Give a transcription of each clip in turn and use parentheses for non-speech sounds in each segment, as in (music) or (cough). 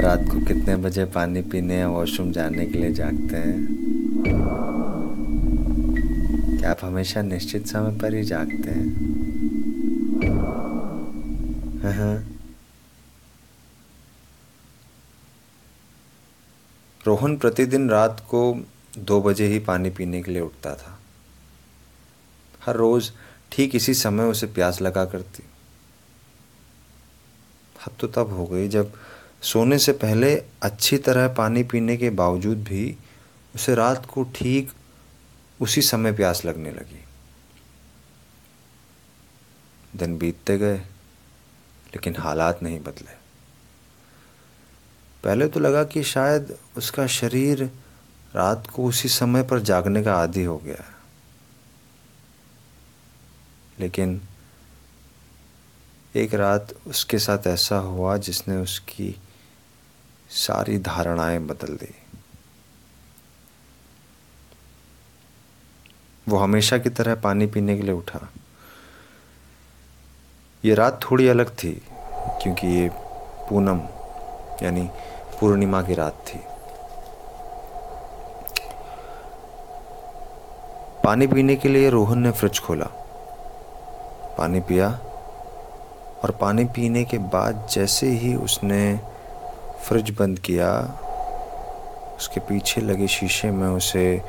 रात को कितने बजे पानी पीने या वॉशरूम जाने के लिए जागते हैं? क्या आप हमेशा निश्चित समय पर ही जागते हैं? हाँ, हाँ। रोहन प्रतिदिन रात को दो बजे ही पानी पीने के लिए उठता था। हर रोज ठीक इसी समय उसे प्यास लगा करती। हद तो तब हो गई जब सोने से पहले अच्छी तरह पानी पीने के बावजूद भी उसे रात को ठीक उसी समय प्यास लगने लगी। दिन बीतते गए, लेकिन हालात नहीं बदले। पहले तो लगा कि शायद उसका शरीर रात को उसी समय पर जागने का आदि हो गया। लेकिन एक रात उसके साथ ऐसा हुआ जिसने उसकी सारी धारणाएँ बदल दी। वो हमेशा की तरह पानी पीने के लिए उठा। ये रात थोड़ी अलग थी, क्योंकि ये पूनम, यानी पूर्णिमा की रात थी। पानी पीने के लिए रोहन ने फ्रिज खोला। पानी पिया और पानी पीने के बाद जैसे ही उसने फ्रिज बंद किया। उसके पीछे लगे शीशे में उसे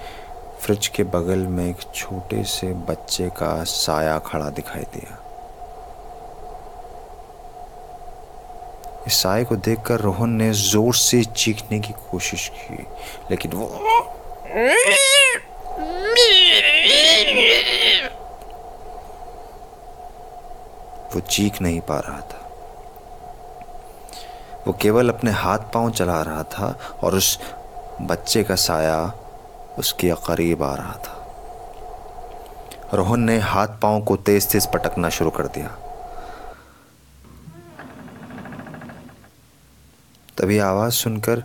फ्रिज के बगल में एक छोटे से बच्चे का साया खड़ा दिखाई दिया। इस साय को देखकर रोहन ने ज़ोर से चीखने की कोशिश की, लेकिन वो वो चीख नहीं पा रहा था। वो केवल अपने हाथ पाँव चला रहा था और उस बच्चे का साया उसके करीब आ रहा था। रोहन ने हाथ पाँव को तेज तेज पटकना शुरू कर दिया। तभी आवाज़ सुनकर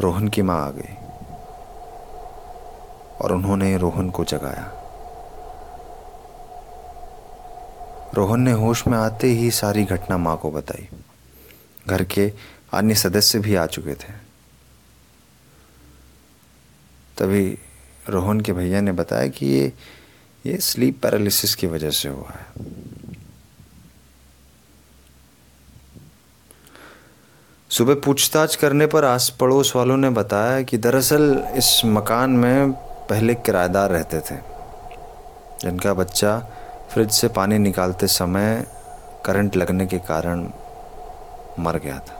रोहन की माँ आ गई और उन्होंने रोहन को जगाया। रोहन ने होश में आते ही सारी घटना माँ को बताई। घर के अन्य सदस्य भी आ चुके थे। तभी रोहन के भैया ने बताया कि ये ये स्लीप पैरालिसिस की वजह से हुआ है। सुबह पूछताछ करने पर आस पड़ोस वालों ने बताया कि दरअसल इस मकान में पहले किराएदार रहते थे, जिनका बच्चा फ्रिज से पानी निकालते समय करंट लगने के कारण मर गया था।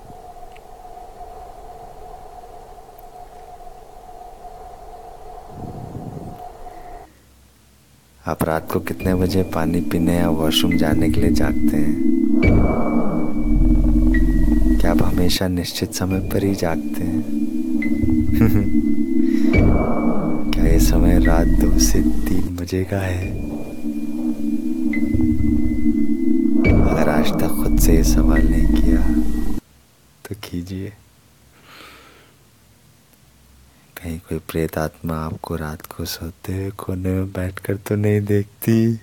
आप रात को कितने बजे पानी पीने या वॉशरूम जाने के लिए जागते हैं? क्या आप हमेशा निश्चित समय पर ही जागते हैं? (laughs) क्या ये समय रात दो से तीन बजे का है? अगर आज तक खुद से ये सवाल नहीं किया तो कीजिए। कहीं कोई प्रेत आत्मा आपको रात को सोते हुए कोने में बैठकर तो नहीं देखती?